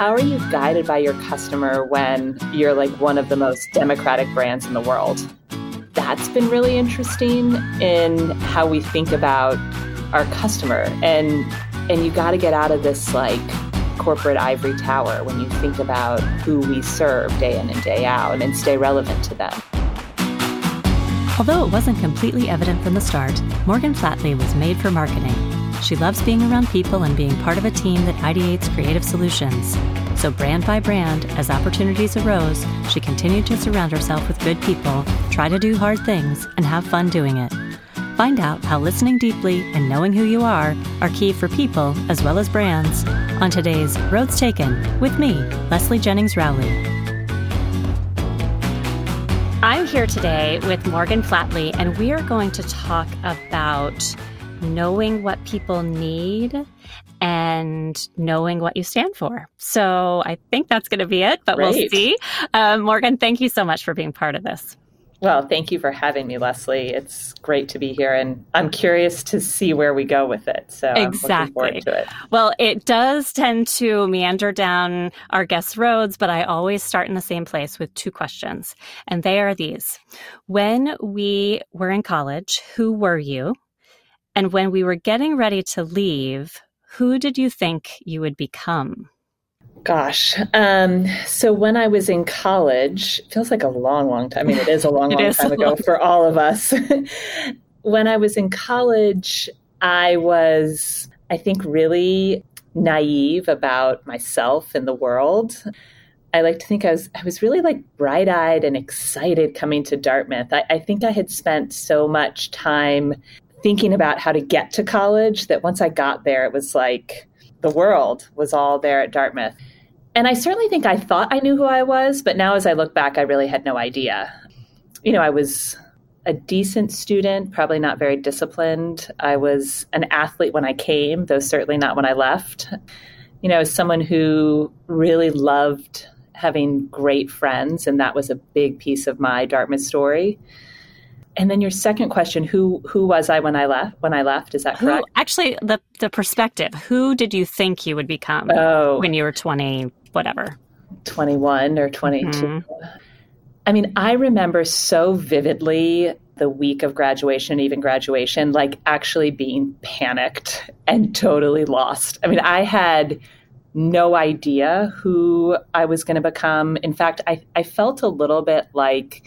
how are you guided by your customer when you're like one of the most democratic brands in the world? That's been really interesting in how we think about our customer and and you got to get out of this like corporate ivory tower when you think about who we serve day in and day out and stay relevant to them. Although it wasn't completely evident from the start, Morgan Flatley was made for marketing. She loves being around people and being part of a team that ideates creative solutions. So, brand by brand, as opportunities arose, she continued to surround herself with good people, try to do hard things, and have fun doing it. Find out how listening deeply and knowing who you are are key for people as well as brands on today's Roads Taken with me, Leslie Jennings Rowley. I'm here today with Morgan Flatley, and we are going to talk about knowing what people need and knowing what you stand for. So I think that's going to be it, but Great. we'll see. Um, Morgan, thank you so much for being part of this. Well, thank you for having me, Leslie. It's great to be here, and I'm curious to see where we go with it. So exactly. It. Well, it does tend to meander down our guests' roads, but I always start in the same place with two questions, and they are these: When we were in college, who were you? And when we were getting ready to leave, who did you think you would become? Gosh. Um, so when I was in college, feels like a long, long time. I mean, it is a long, long time ago long. for all of us. when I was in college, I was, I think, really naive about myself and the world. I like to think I was I was really like bright eyed and excited coming to Dartmouth. I, I think I had spent so much time thinking about how to get to college that once I got there, it was like the world was all there at Dartmouth. And I certainly think I thought I knew who I was, but now as I look back, I really had no idea. You know, I was a decent student, probably not very disciplined. I was an athlete when I came, though certainly not when I left. You know, as someone who really loved having great friends, and that was a big piece of my Dartmouth story. And then your second question, who who was I when I left? When I left, is that correct? Who, actually, the the perspective. Who did you think you would become oh, when you were twenty, whatever, twenty one or twenty two? mm-hmm. I mean, I remember so vividly the week of graduation, and even graduation, like actually being panicked and totally lost. I mean, I had no idea who I was going to become. In fact, I, I felt a little bit like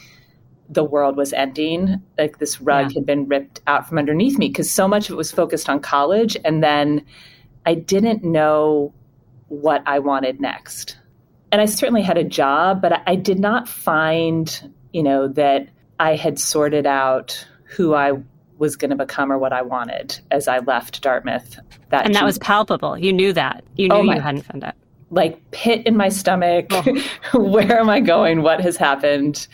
the world was ending. Like this rug yeah. had been ripped out from underneath me because so much of it was focused on college. And then I didn't know what I wanted next. And I certainly had a job, but I did not find, you know, that I had sorted out who I was going to become or what I wanted as I left Dartmouth. That and that was palpable. You knew that. You knew oh my, you hadn't found it. Like pit in my stomach. Oh. Where am I going? What has happened?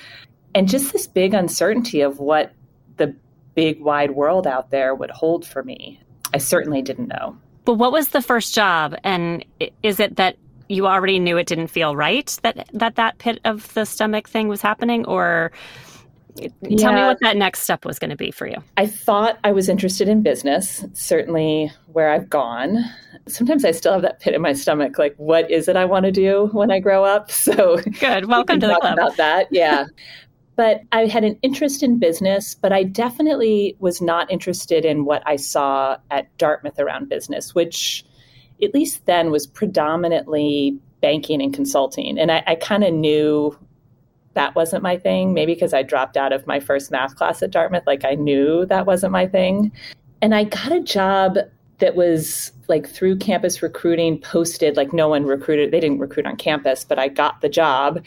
And just this big uncertainty of what the big wide world out there would hold for me. I certainly didn't know. But what was the first job? And is it that you already knew it didn't feel right that that, that pit of the stomach thing was happening? Or yeah. tell me what that next step was going to be for you. I thought I was interested in business, certainly where I've gone. Sometimes I still have that pit in my stomach, like, what is it I want to do when I grow up? So good. Welcome to the club. About that, yeah. But I had an interest in business, but I definitely was not interested in what I saw at Dartmouth around business, which at least then was predominantly banking and consulting. And I, I kind of knew that wasn't my thing, maybe because I dropped out of my first math class at Dartmouth. Like I knew that wasn't my thing. And I got a job that was like through campus recruiting posted like no one recruited they didn't recruit on campus but i got the job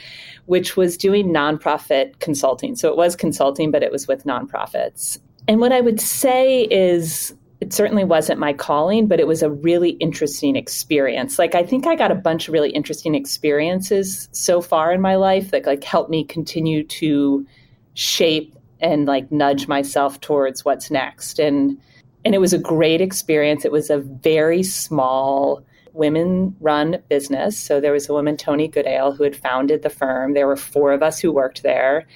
which was doing nonprofit consulting. So it was consulting but it was with nonprofits. And what i would say is it certainly wasn't my calling but it was a really interesting experience. Like i think i got a bunch of really interesting experiences so far in my life that like helped me continue to shape and like nudge myself towards what's next. And and it was a great experience. It was a very small women run business. So there was a woman, Toni Goodale, who had founded the firm. There were four of us who worked there.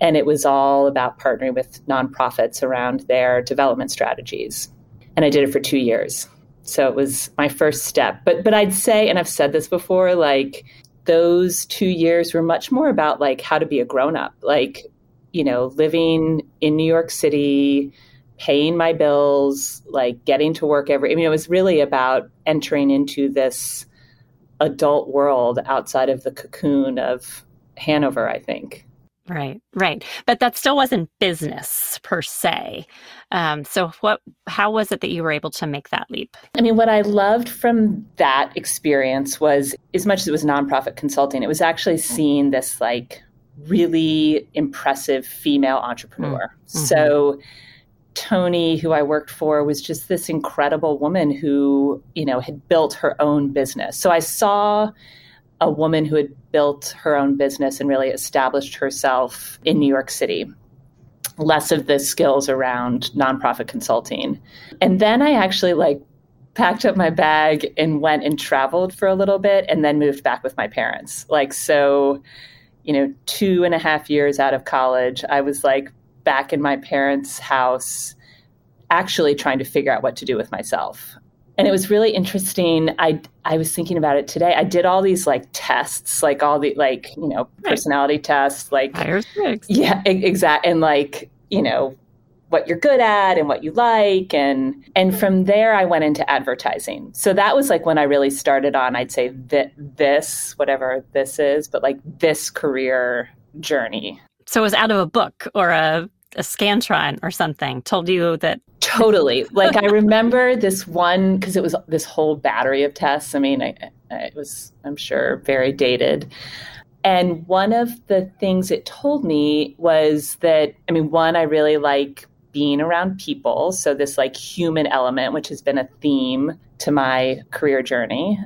And it was all about partnering with nonprofits around their development strategies. And I did it for two years. So it was my first step. But but I'd say, and I've said this before, like those two years were much more about like how to be a grown up, like you know, living in New York City, paying my bills, like getting to work every. I mean, it was really about entering into this adult world outside of the cocoon of Hanover. I think. Right, right. But that still wasn't business per se. Um, so, what? How was it that you were able to make that leap? I mean, what I loved from that experience was, as much as it was nonprofit consulting, it was actually seeing this like really impressive female entrepreneur. Mm-hmm. So. Toni, who I worked for, was just this incredible woman who, you know, had built her own business. So I saw a woman who had built her own business and really established herself in New York City. Less of the skills around nonprofit consulting. And then I actually like packed up my bag and went and traveled for a little bit and then moved back with my parents. Like, so, you know, two and a half years out of college, I was like back in my parents' house, actually trying to figure out what to do with myself and it was really interesting i i was thinking about it today i did all these like tests like all the like you know personality tests like Myers-Briggs. yeah exact and like you know what you're good at and what you like and and from there I went into advertising. So that was like when I really started on I'd say th- this whatever this is but like this career journey. So it was out of a book or a a Scantron or something told you that totally. Like i remember this one because it was this whole battery of tests. I mean I, it was i'm sure very dated. And one of the things it told me was that i mean one i really like being around people. So this like human element which has been a theme to my career journey.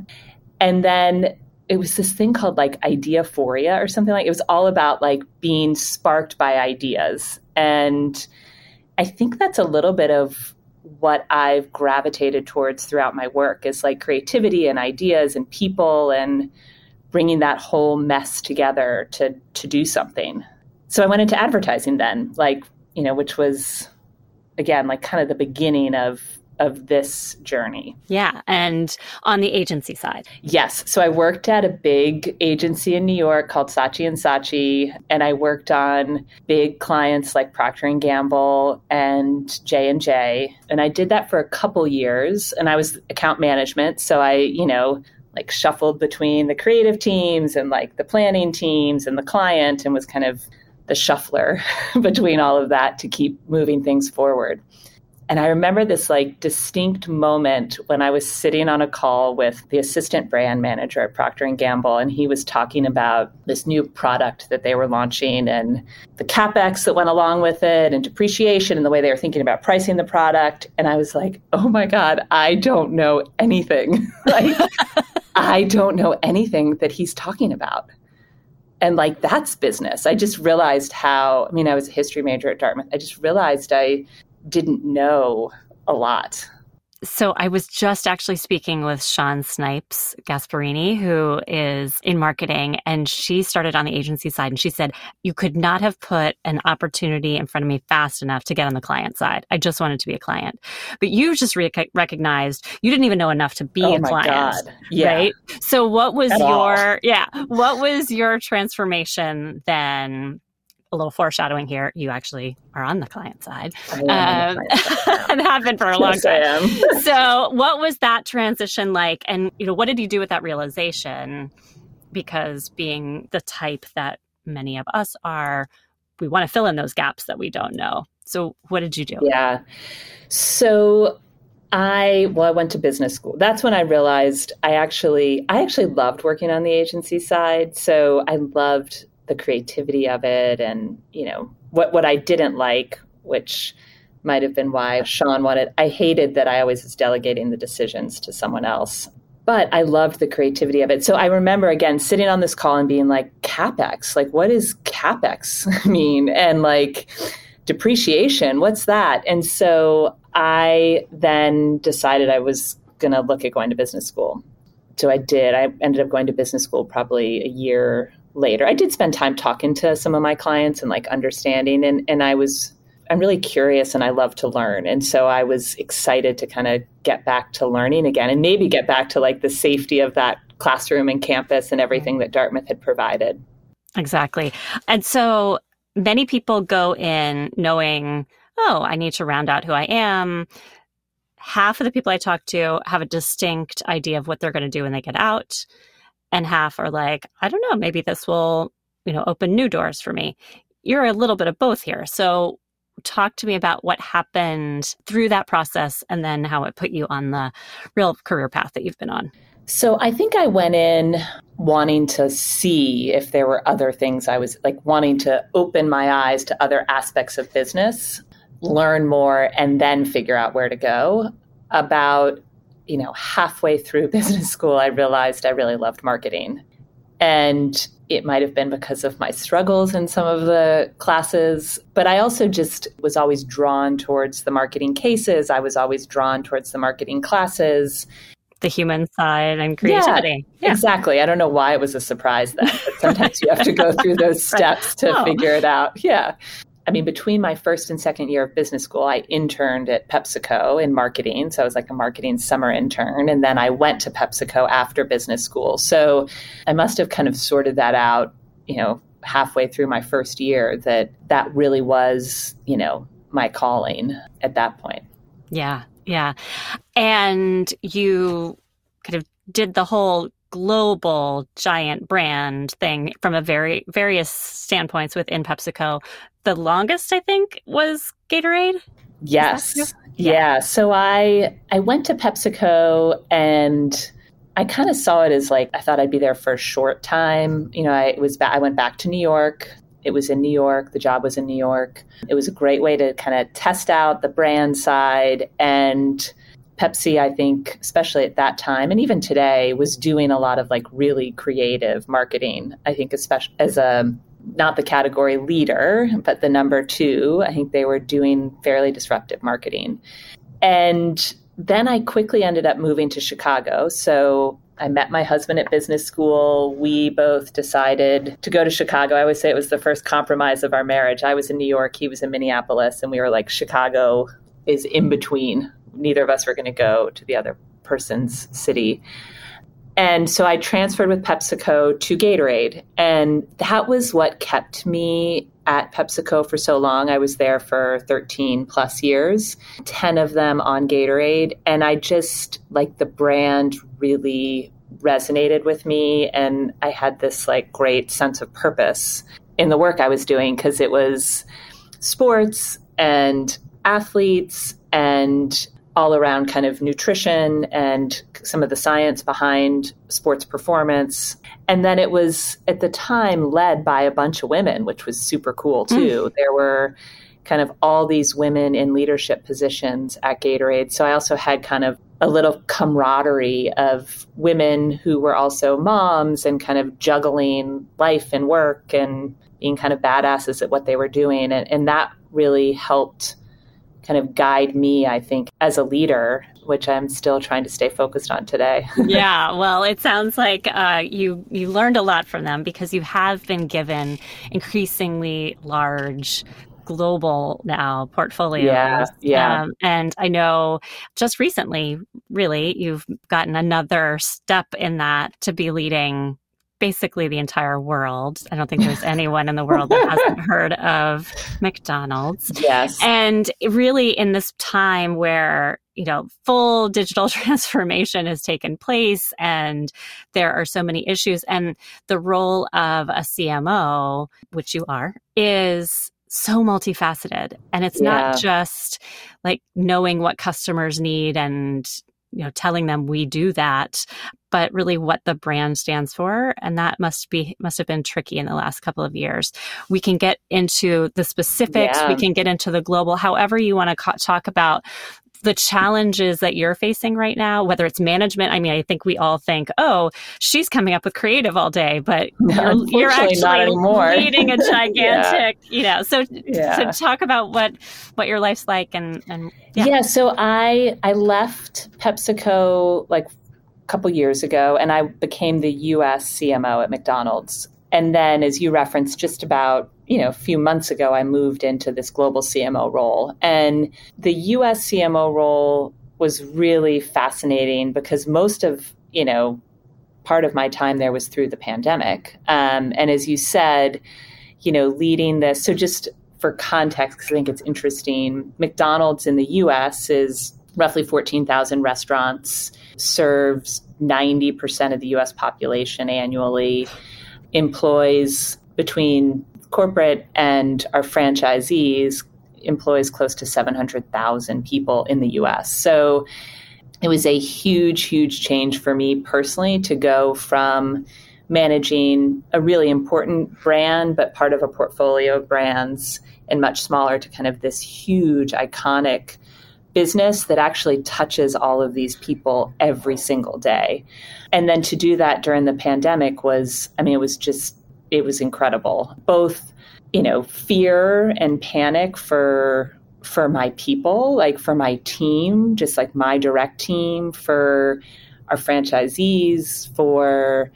And then it was this thing called like ideaphoria or something like it was all about like being sparked by ideas and I think that's a little bit of what I've gravitated towards throughout my work is like creativity and ideas and people and bringing that whole mess together to to do something. So I went into advertising then, like, you know, which was again like kind of the beginning of of this journey. Yeah. And on the agency side. Yes. So I worked at a big agency in New York called Saatchi and Saatchi, and I worked on big clients like Procter and Gamble and J and J. And I did that for a couple years and I was account management. So I, you know, like shuffled between the creative teams and like the planning teams and the client and was kind of the shuffler between all of that to keep moving things forward. And I remember this like distinct moment when I was sitting on a call with the assistant brand manager at Procter and Gamble and he was talking about this new product that they were launching and the capex that went along with it and depreciation and the way they were thinking about pricing the product and I was like, "Oh my god, I don't know anything." like I don't know anything that he's talking about and like that's business. I just realized how, I mean, I was a history major at Dartmouth. I just realized I didn't know a lot. So I was just actually speaking with Sean Snipes Gasparini, who is in marketing, and she started on the agency side. And she said, You could not have put an opportunity in front of me fast enough to get on the client side. I just wanted to be a client. But you just re- recognized you didn't even know enough to be oh a client. God. Yeah. Right. So what was At your, all. yeah, what was your transformation then? A little foreshadowing here. You actually are on the client side um, the client side and have been for a long Yes, time. so, what was that transition like? And you know, what did you do with that realization? Because being the type that many of us are, we want to fill in those gaps that we don't know. So, what did you do? Yeah. So I well, I went to business school. That's when I realized I actually I actually loved working on the agency side. So I loved the creativity of it and, you know, what what I didn't like, which might have been why Sean wanted I hated that I always was delegating the decisions to someone else. But I loved the creativity of it. So I remember again sitting on this call and being like, CapEx, like what is CapEx mean? And like depreciation, what's that? And so I then decided I was going to look at going to business school. So I did. I ended up going to business school probably a year later. I did spend time talking to some of my clients and like understanding and and I was I'm really curious and I love to learn. And so I was excited to kind of get back to learning again and maybe get back to like the safety of that classroom and campus and everything that Dartmouth had provided. Exactly. And so many people go in knowing, oh, I need to round out who I am. Half of the people I talk to have a distinct idea of what they're going to do when they get out. And half are like, I don't know, maybe this will, you know, open new doors for me. You're a little bit of both here. So talk to me about what happened through that process and then how it put you on the real career path that you've been on. So I think I went in wanting to see if there were other things I was like wanting to open my eyes to other aspects of business, learn more, and then figure out where to go. About, you know, halfway through business school, I realized I really loved marketing. And it might have been because of my struggles in some of the classes, but I also just was always drawn towards the marketing cases. I was always drawn towards the marketing classes the human side and creativity. Yeah, yeah, exactly. I don't know why it was a surprise then, but sometimes you have to go through those steps to oh. figure it out. Yeah. I mean, between my first and second year of business school, I interned at PepsiCo in marketing. So I was like a marketing summer intern. And then I went to PepsiCo after business school. So I must have kind of sorted that out, you know, halfway through my first year that that really was, you know, my calling at that point. Yeah. Yeah. And you kind of did the whole global giant brand thing from a very various standpoints within PepsiCo. The longest I think was Gatorade. Yes. Yeah. yeah. So I I went to PepsiCo and I kind of saw it as like I thought I'd be there for a short time. You know, I was ba- I went back to New York it was in New York. The job was in New York. It was a great way to kind of test out the brand side. And Pepsi, I think, especially at that time and even today, was doing a lot of like really creative marketing. I think, especially as a not the category leader, but the number two, I think they were doing fairly disruptive marketing. And then I quickly ended up moving to Chicago. So I met my husband at business school. We both decided to go to Chicago. I always say it was the first compromise of our marriage. I was in New York, he was in Minneapolis, and we were like, Chicago is in between. Neither of us were going to go to the other person's city. And so I transferred with PepsiCo to Gatorade. And that was what kept me at PepsiCo for so long. I was there for 13 plus years, 10 of them on Gatorade. And I just like the brand really resonated with me. And I had this like great sense of purpose in the work I was doing because it was sports and athletes and all around kind of nutrition and some of the science behind sports performance. And then it was at the time led by a bunch of women, which was super cool too. Mm. There were kind of all these women in leadership positions at Gatorade. So I also had kind of a little camaraderie of women who were also moms and kind of juggling life and work and being kind of badasses at what they were doing. And, and that really helped kind of guide me, I think, as a leader, which I'm still trying to stay focused on today. yeah, well, it sounds like uh, you you learned a lot from them because you have been given increasingly large global now portfolios. Yeah, yeah. Um, and I know just recently, really, you've gotten another step in that to be leading basically the entire world. I don't think there's anyone in the world that hasn't heard of McDonald's. Yes. And really, in this time where you know, full digital transformation has taken place and there are so many issues. And the role of a CMO, which you are, is so multifaceted. And it's yeah. not just like knowing what customers need and you know telling them we do that but really what the brand stands for and that must be must have been tricky in the last couple of years we can get into the specifics yeah. we can get into the global however you want to co- talk about the challenges that you're facing right now, whether it's management. I mean, I think we all think, oh, she's coming up with creative all day, but you're, you're actually leading a gigantic, yeah. you know. So yeah. to talk about what what your life's like and and yeah. yeah. So I I left PepsiCo like a couple years ago, and I became the U.S. CMO at McDonald's. And then, as you referenced, just about you know, a few months ago, I moved into this global CMO role. And the US CMO role was really fascinating because most of, you know, part of my time there was through the pandemic. Um, and as you said, you know, leading this. So just for context, because I think it's interesting, McDonald's in the US is roughly 14,000 restaurants, serves 90% of the US population annually, employs between corporate and our franchisees employs close to 700,000 people in the US. So it was a huge, huge change for me personally to go from managing a really important brand, but part of a portfolio of brands and much smaller to kind of this huge, iconic business that actually touches all of these people every single day. And then to do that during the pandemic was, I mean, it was just, it was incredible. Both, you know, fear and panic for for my people, like for my team, just like my direct team, for our franchisees, for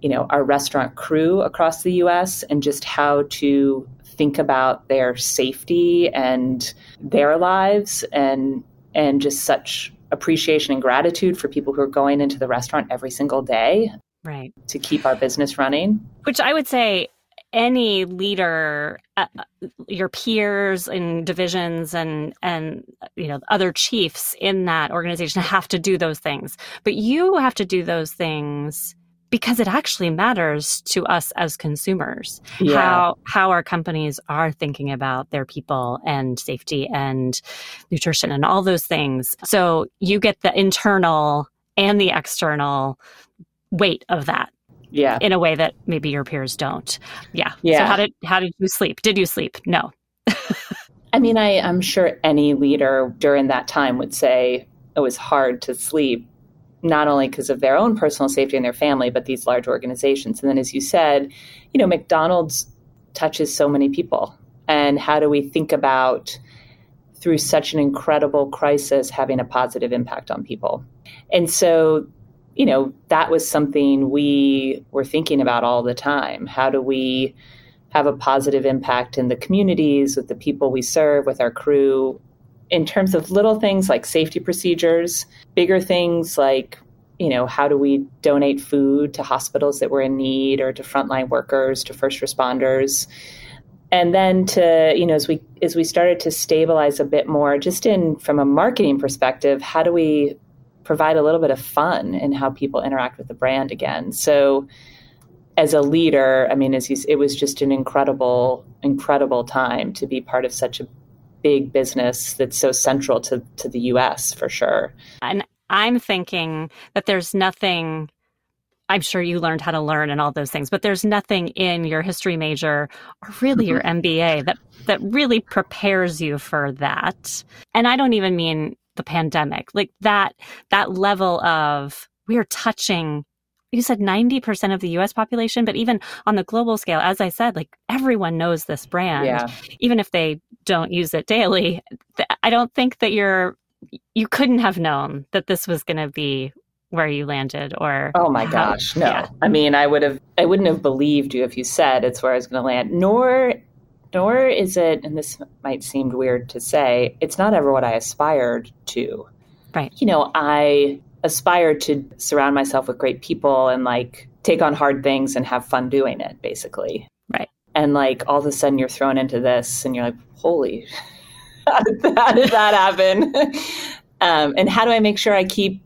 you know our restaurant crew across the US and just how to think about their safety and their lives and and just such appreciation and gratitude for people who are going into the restaurant every single day right. to keep our business running. Which i would say any leader uh, your peers in divisions and and you know other chiefs in that organization have to do those things. But you have to do those things because it actually matters to us as consumers yeah. how how our companies are thinking about their people and safety and nutrition and all those things. So you get the internal and the external weight of that yeah. in a way that maybe your peers don't. Yeah. Yeah. so how did how did you sleep? Did you sleep? No. I mean i i'm sure any leader during that time would say it was hard to sleep not only because of their own personal safety and their family, but these large organizations. And then, as you said, you know, McDonald's touches so many people. And how do we think about, through such an incredible crisis, having a positive impact on people? And so, you know, that was something we were thinking about all the time. How do we have a positive impact in the communities, with the people we serve, with our crew, in terms of little things like safety procedures, bigger things like you know how do we donate food to hospitals that were in need or to frontline workers to first responders and then to you know as we as we started to stabilize a bit more just in from a marketing perspective how do we provide a little bit of fun in how people interact with the brand again so as a leader i mean as you, it was just an incredible incredible time to be part of such a big business that's so central to, to the US for sure. And I'm thinking that there's nothing I'm sure you learned how to learn and all those things, but there's nothing in your history major or really your MBA mm-hmm. that that really prepares you for that. And I don't even mean the pandemic. Like that that level of we are touching you said 90% of the US population, but even on the global scale, as I said, like everyone knows this brand. Yeah. Even if they don't use it daily, I don't think that you're, you couldn't have known that this was going to be where you landed or. Oh my how, gosh. No. Yeah. I mean, I would have, I wouldn't have believed you if you said it's where I was going to land, nor, nor is it, and this might seem weird to say, it's not ever what I aspired to. Right. You know, I, aspired to surround myself with great people and like take on hard things and have fun doing it, basically. Right. And like all of a sudden you're thrown into this and you're like, holy, how did that, how did that happen? um, and how do I make sure I keep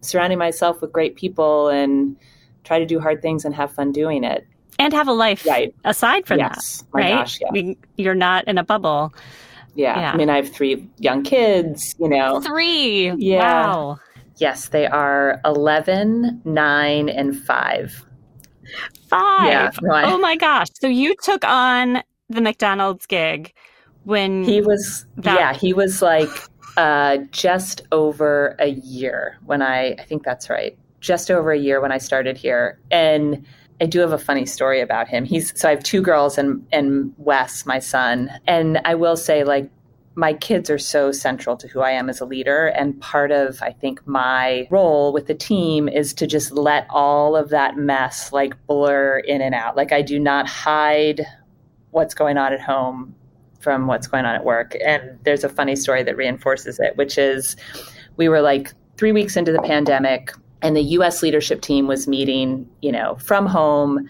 surrounding myself with great people and try to do hard things and have fun doing it? And have a life right. aside from yes. that. My right? Gosh, yeah. You're not in a bubble. Yeah. yeah. I mean, I have three young kids, you know. Three. Yeah. Wow. Yes, they are 11, 9, and 5. Five. Yeah, no, I, oh my gosh. So you took on the McDonald's gig when he was, that- yeah, he was like uh, just over a year when I, I think that's right, just over a year when I started here. And I do have a funny story about him. He's so I have two girls and and Wes, my son, and I will say like my kids are so central to who I am as a leader. And part of, I think, my role with the team is to just let all of that mess like blur in and out. Like, I do not hide what's going on at home from what's going on at work. And there's a funny story that reinforces it, which is we were like three weeks into the pandemic, and the US leadership team was meeting, you know, from home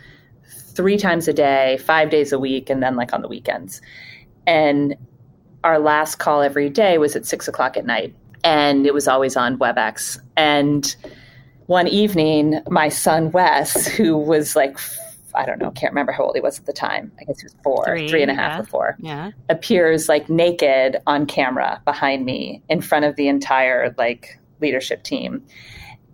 three times a day, five days a week, and then like on the weekends. And our last call every day was at six o'clock at night, and it was always on WebEx. And one evening, my son Wes, who was like I don't know, can't remember how old he was at the time. I guess he was four, three, three and a half yeah. or four. Yeah. Appears like naked on camera behind me in front of the entire like leadership team.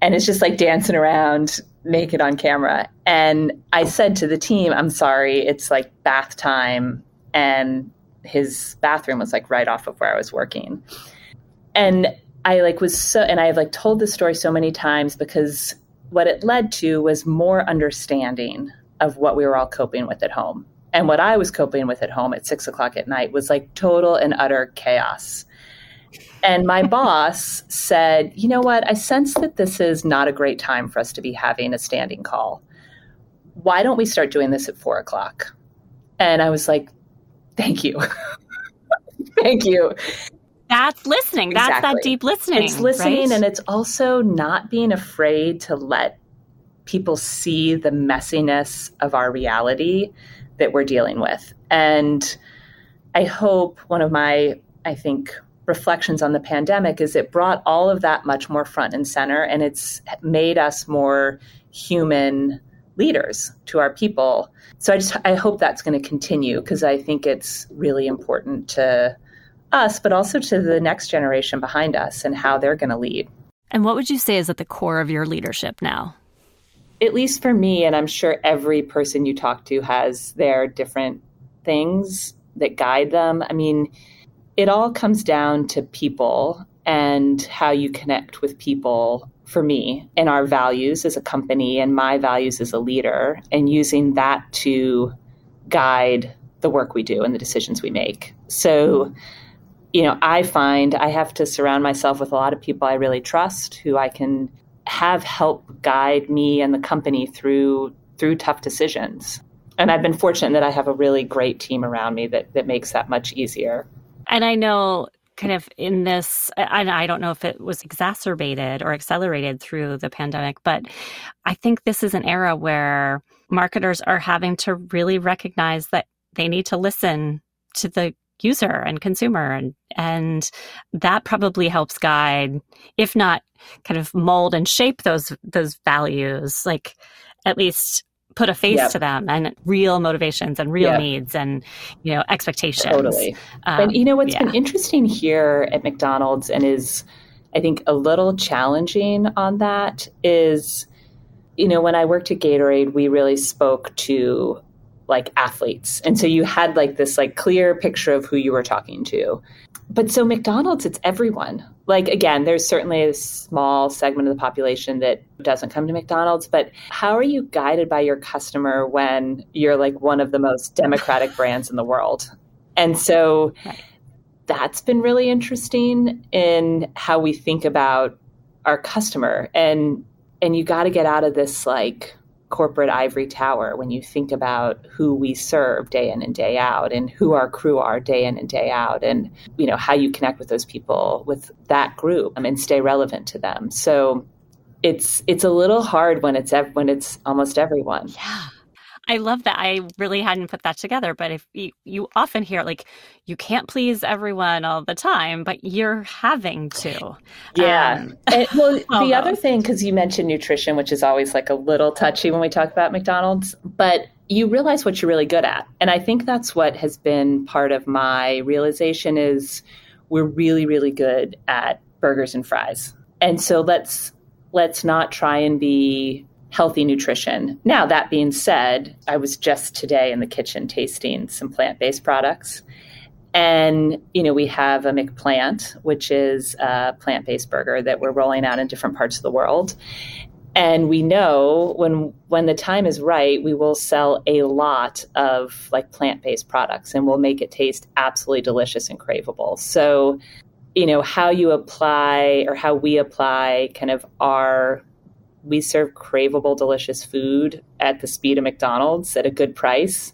And it's just like dancing around naked on camera. And I said to the team, I'm sorry, it's like bath time. And his bathroom was like right off of where I was working. And I like was so, and I have like told this story so many times because what it led to was more understanding of what we were all coping with at home. And what I was coping with at home at six o'clock at night was like total and utter chaos. And my boss said, You know what? I sense that this is not a great time for us to be having a standing call. Why don't we start doing this at four o'clock? And I was like, Thank you. Thank you. That's listening. That's Exactly. that deep listening. It's listening right? and it's also not being afraid to let people see the messiness of our reality that we're dealing with. And I hope one of my, I think, reflections on the pandemic is it brought all of that much more front and center and it's made us more human leaders to our people. So I just I hope that's going to continue because I think it's really important to us but also to the next generation behind us and how they're going to lead. And what would you say is at the core of your leadership now? At least for me and I'm sure every person you talk to has their different things that guide them. I mean, it all comes down to people and how you connect with people for me and our values as a company and my values as a leader and using that to guide the work we do and the decisions we make. So, you know, I find I have to surround myself with a lot of people I really trust who I can have help guide me and the company through through tough decisions. And I've been fortunate that I have a really great team around me that that makes that much easier. And I know kind of in this, and I don't know if it was exacerbated or accelerated through the pandemic, but I think this is an era where marketers are having to really recognize that they need to listen to the user and consumer. And and that probably helps guide if not kind of mold and shape those those values like at least put a face Yep. to them and real motivations and real Yeah. needs and you know expectations Totally. Um, but you know what's yeah. been interesting here at McDonald's and is I think a little challenging on that is you know when I worked at Gatorade we really spoke to like athletes and so you had like this like clear picture of who you were talking to but so McDonald's it's everyone. Like again there's certainly a small segment of the population that doesn't come to McDonald's but how are you guided by your customer when you're like one of the most democratic brands in the world? And so that's been really interesting in how we think about our customer. And and you got to get out of this like corporate ivory tower when you think about who we serve day in and day out and who our crew are day in and day out and you know how you connect with those people with that group um, and stay relevant to them so it's it's a little hard when it's ev- when it's almost everyone Yeah. I love that. I really hadn't put that together, but if you, you often hear like you can't please everyone all the time, but you're having to. Yeah. Um, And, well, the other thing, because you mentioned nutrition, which is always like a little touchy when we talk about McDonald's, but you realize what you're really good at. And I think that's what has been part of my realization is we're really, really good at burgers and fries. And so let's let's not try and be healthy nutrition. Now, that being said, I was just today in the kitchen tasting some plant-based products. And, you know, we have a McPlant, which is a plant based burger that we're rolling out in different parts of the world. And we know when when the time is right, we will sell a lot of like plant based products and we'll make it taste absolutely delicious and craveable. So, you know, how you apply or how we apply kind of our we serve craveable, delicious food at the speed of McDonald's at a good price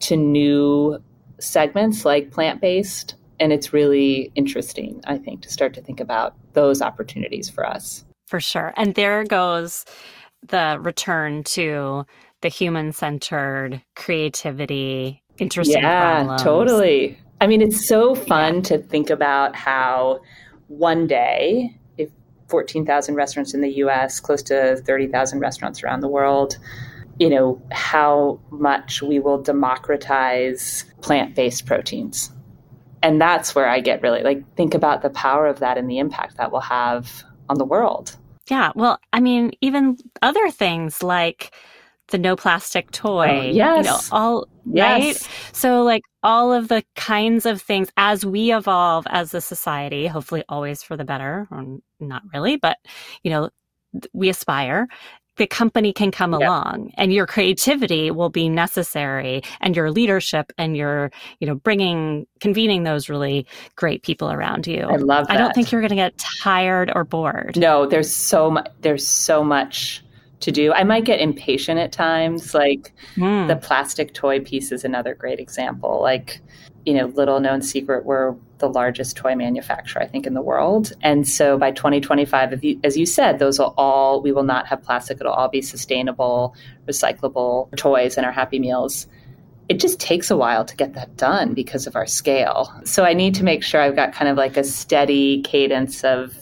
to new segments like plant based. And it's really interesting, I think, to start to think about those opportunities for us. For sure. And there goes the return to the human centered creativity, interesting yeah, problems. totally. I mean, it's so fun yeah. to think about how one day, 14,000 restaurants in the US, close to 30,000 restaurants around the world, you know, how much we will democratize plant based proteins. And that's where I get really like, think about the power of that and the impact that will have on the world. Yeah. Well, I mean, even other things like the no plastic toy. Oh, yes. You know, all yes. right. So like all of the kinds of things as we evolve as a society, hopefully always for the better, or not really, but you know, we aspire the company can come yep. along and your creativity will be necessary and your leadership and your you know bringing convening those really great people around you i love that. i don't think you're going to get tired or bored no there's so much there's so much to do i might get impatient at times like mm. the plastic toy piece is another great example like you know little known secret we're the largest toy manufacturer, I think, in the world. And so by 2025, as you said, those will all, we will not have plastic. It'll all be sustainable, recyclable toys in our Happy Meals. It just takes a while to get that done because of our scale. So I need to make sure I've got kind of like a steady cadence of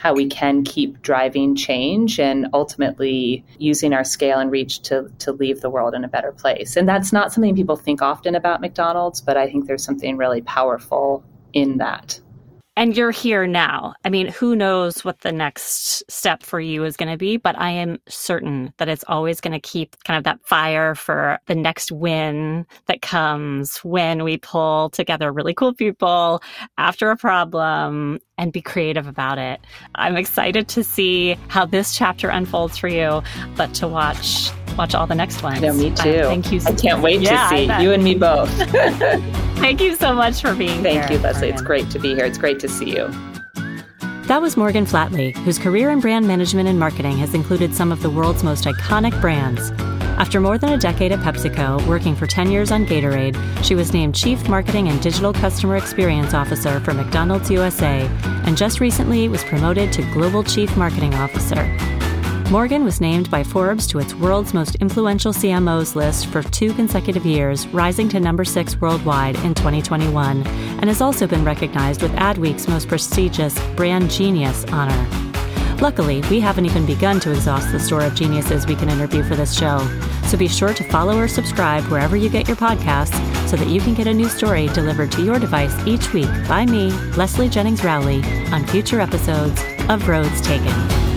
how we can keep driving change and ultimately using our scale and reach to, to leave the world in a better place. And that's not something people think often about McDonald's, but I think there's something really powerful in that. And you're here now. I mean, who knows what the next step for you is going to be, but I am certain that it's always going to keep kind of that fire for the next win that comes when we pull together really cool people after a problem and be creative about it. I'm excited to see how this chapter unfolds for you, but to watch watch all the next ones. No, me too. Uh, thank you. I can't wait yeah, to see you and me both. thank you so much for being thank here. Thank you, Leslie. Morgan. It's great to be here. It's great to see you. That was Morgan Flatley, whose career in brand management and marketing has included some of the world's most iconic brands. After more than a decade at PepsiCo, working for 10 years on Gatorade, she was named Chief Marketing and Digital Customer Experience Officer for McDonald's USA, and just recently was promoted to Global Chief Marketing Officer. Morgan was named by Forbes to its world's most influential CMOs list for two consecutive years, rising to number six worldwide in 2021, and has also been recognized with Adweek's most prestigious Brand Genius honor. Luckily, we haven't even begun to exhaust the store of geniuses we can interview for this show, so be sure to follow or subscribe wherever you get your podcasts so that you can get a new story delivered to your device each week by me, Leslie Jennings Rowley, on future episodes of Roads Taken.